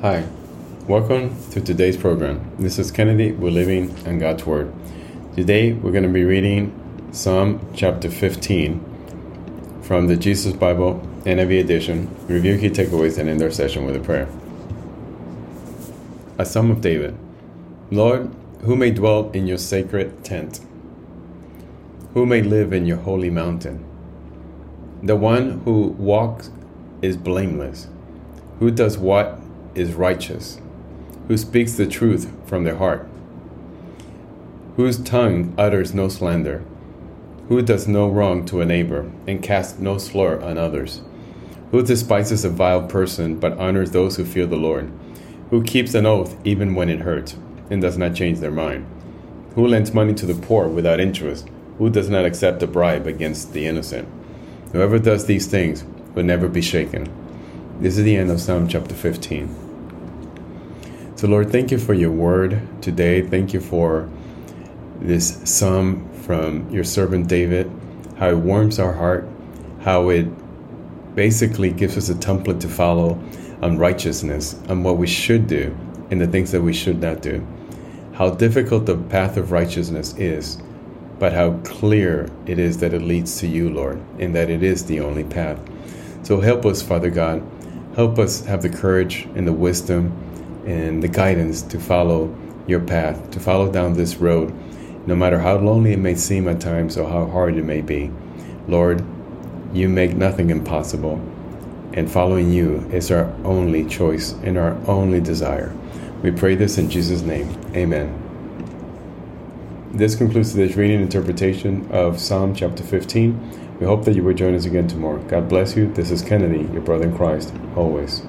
Hi, welcome to today's program. This is Kennedy. We're living in God's Word. Today we're going to be reading Psalm chapter 15 from the Jesus Bible NIV edition. Review key takeaways and end our session with a prayer. A Psalm of David. Lord, who may dwell in your sacred tent? Who may live in your holy mountain? The one who walks is blameless, who does what is righteous, who speaks the truth from their heart, whose tongue utters no slander, who does no wrong to a neighbor and casts no slur on others, who despises a vile person but honors those who fear the Lord, who keeps an oath even when it hurts and does not change their mind, who lends money to the poor without interest, who does not accept a bribe against the innocent. Whoever does these things will never be shaken. This is the end of Psalm chapter 15. So, Lord, thank you for your word today. Thank you for this psalm from your servant David, how it warms our heart, how it basically gives us a template to follow on righteousness, on what we should do, and the things that we should not do. How difficult the path of righteousness is, but how clear it is that it leads to you, Lord, and that it is the only path. So help us, Father God Help us have the courage and the wisdom and the guidance to follow your path, to follow down this road, no matter how lonely it may seem at times or how hard it may be. Lord, you make nothing impossible, and following you is our only choice and our only desire. We pray this in Jesus' name. Amen. This concludes today's reading interpretation of Psalm chapter 15. We hope that you will join us again tomorrow. God bless you. This is Kennedy, your brother in Christ, always.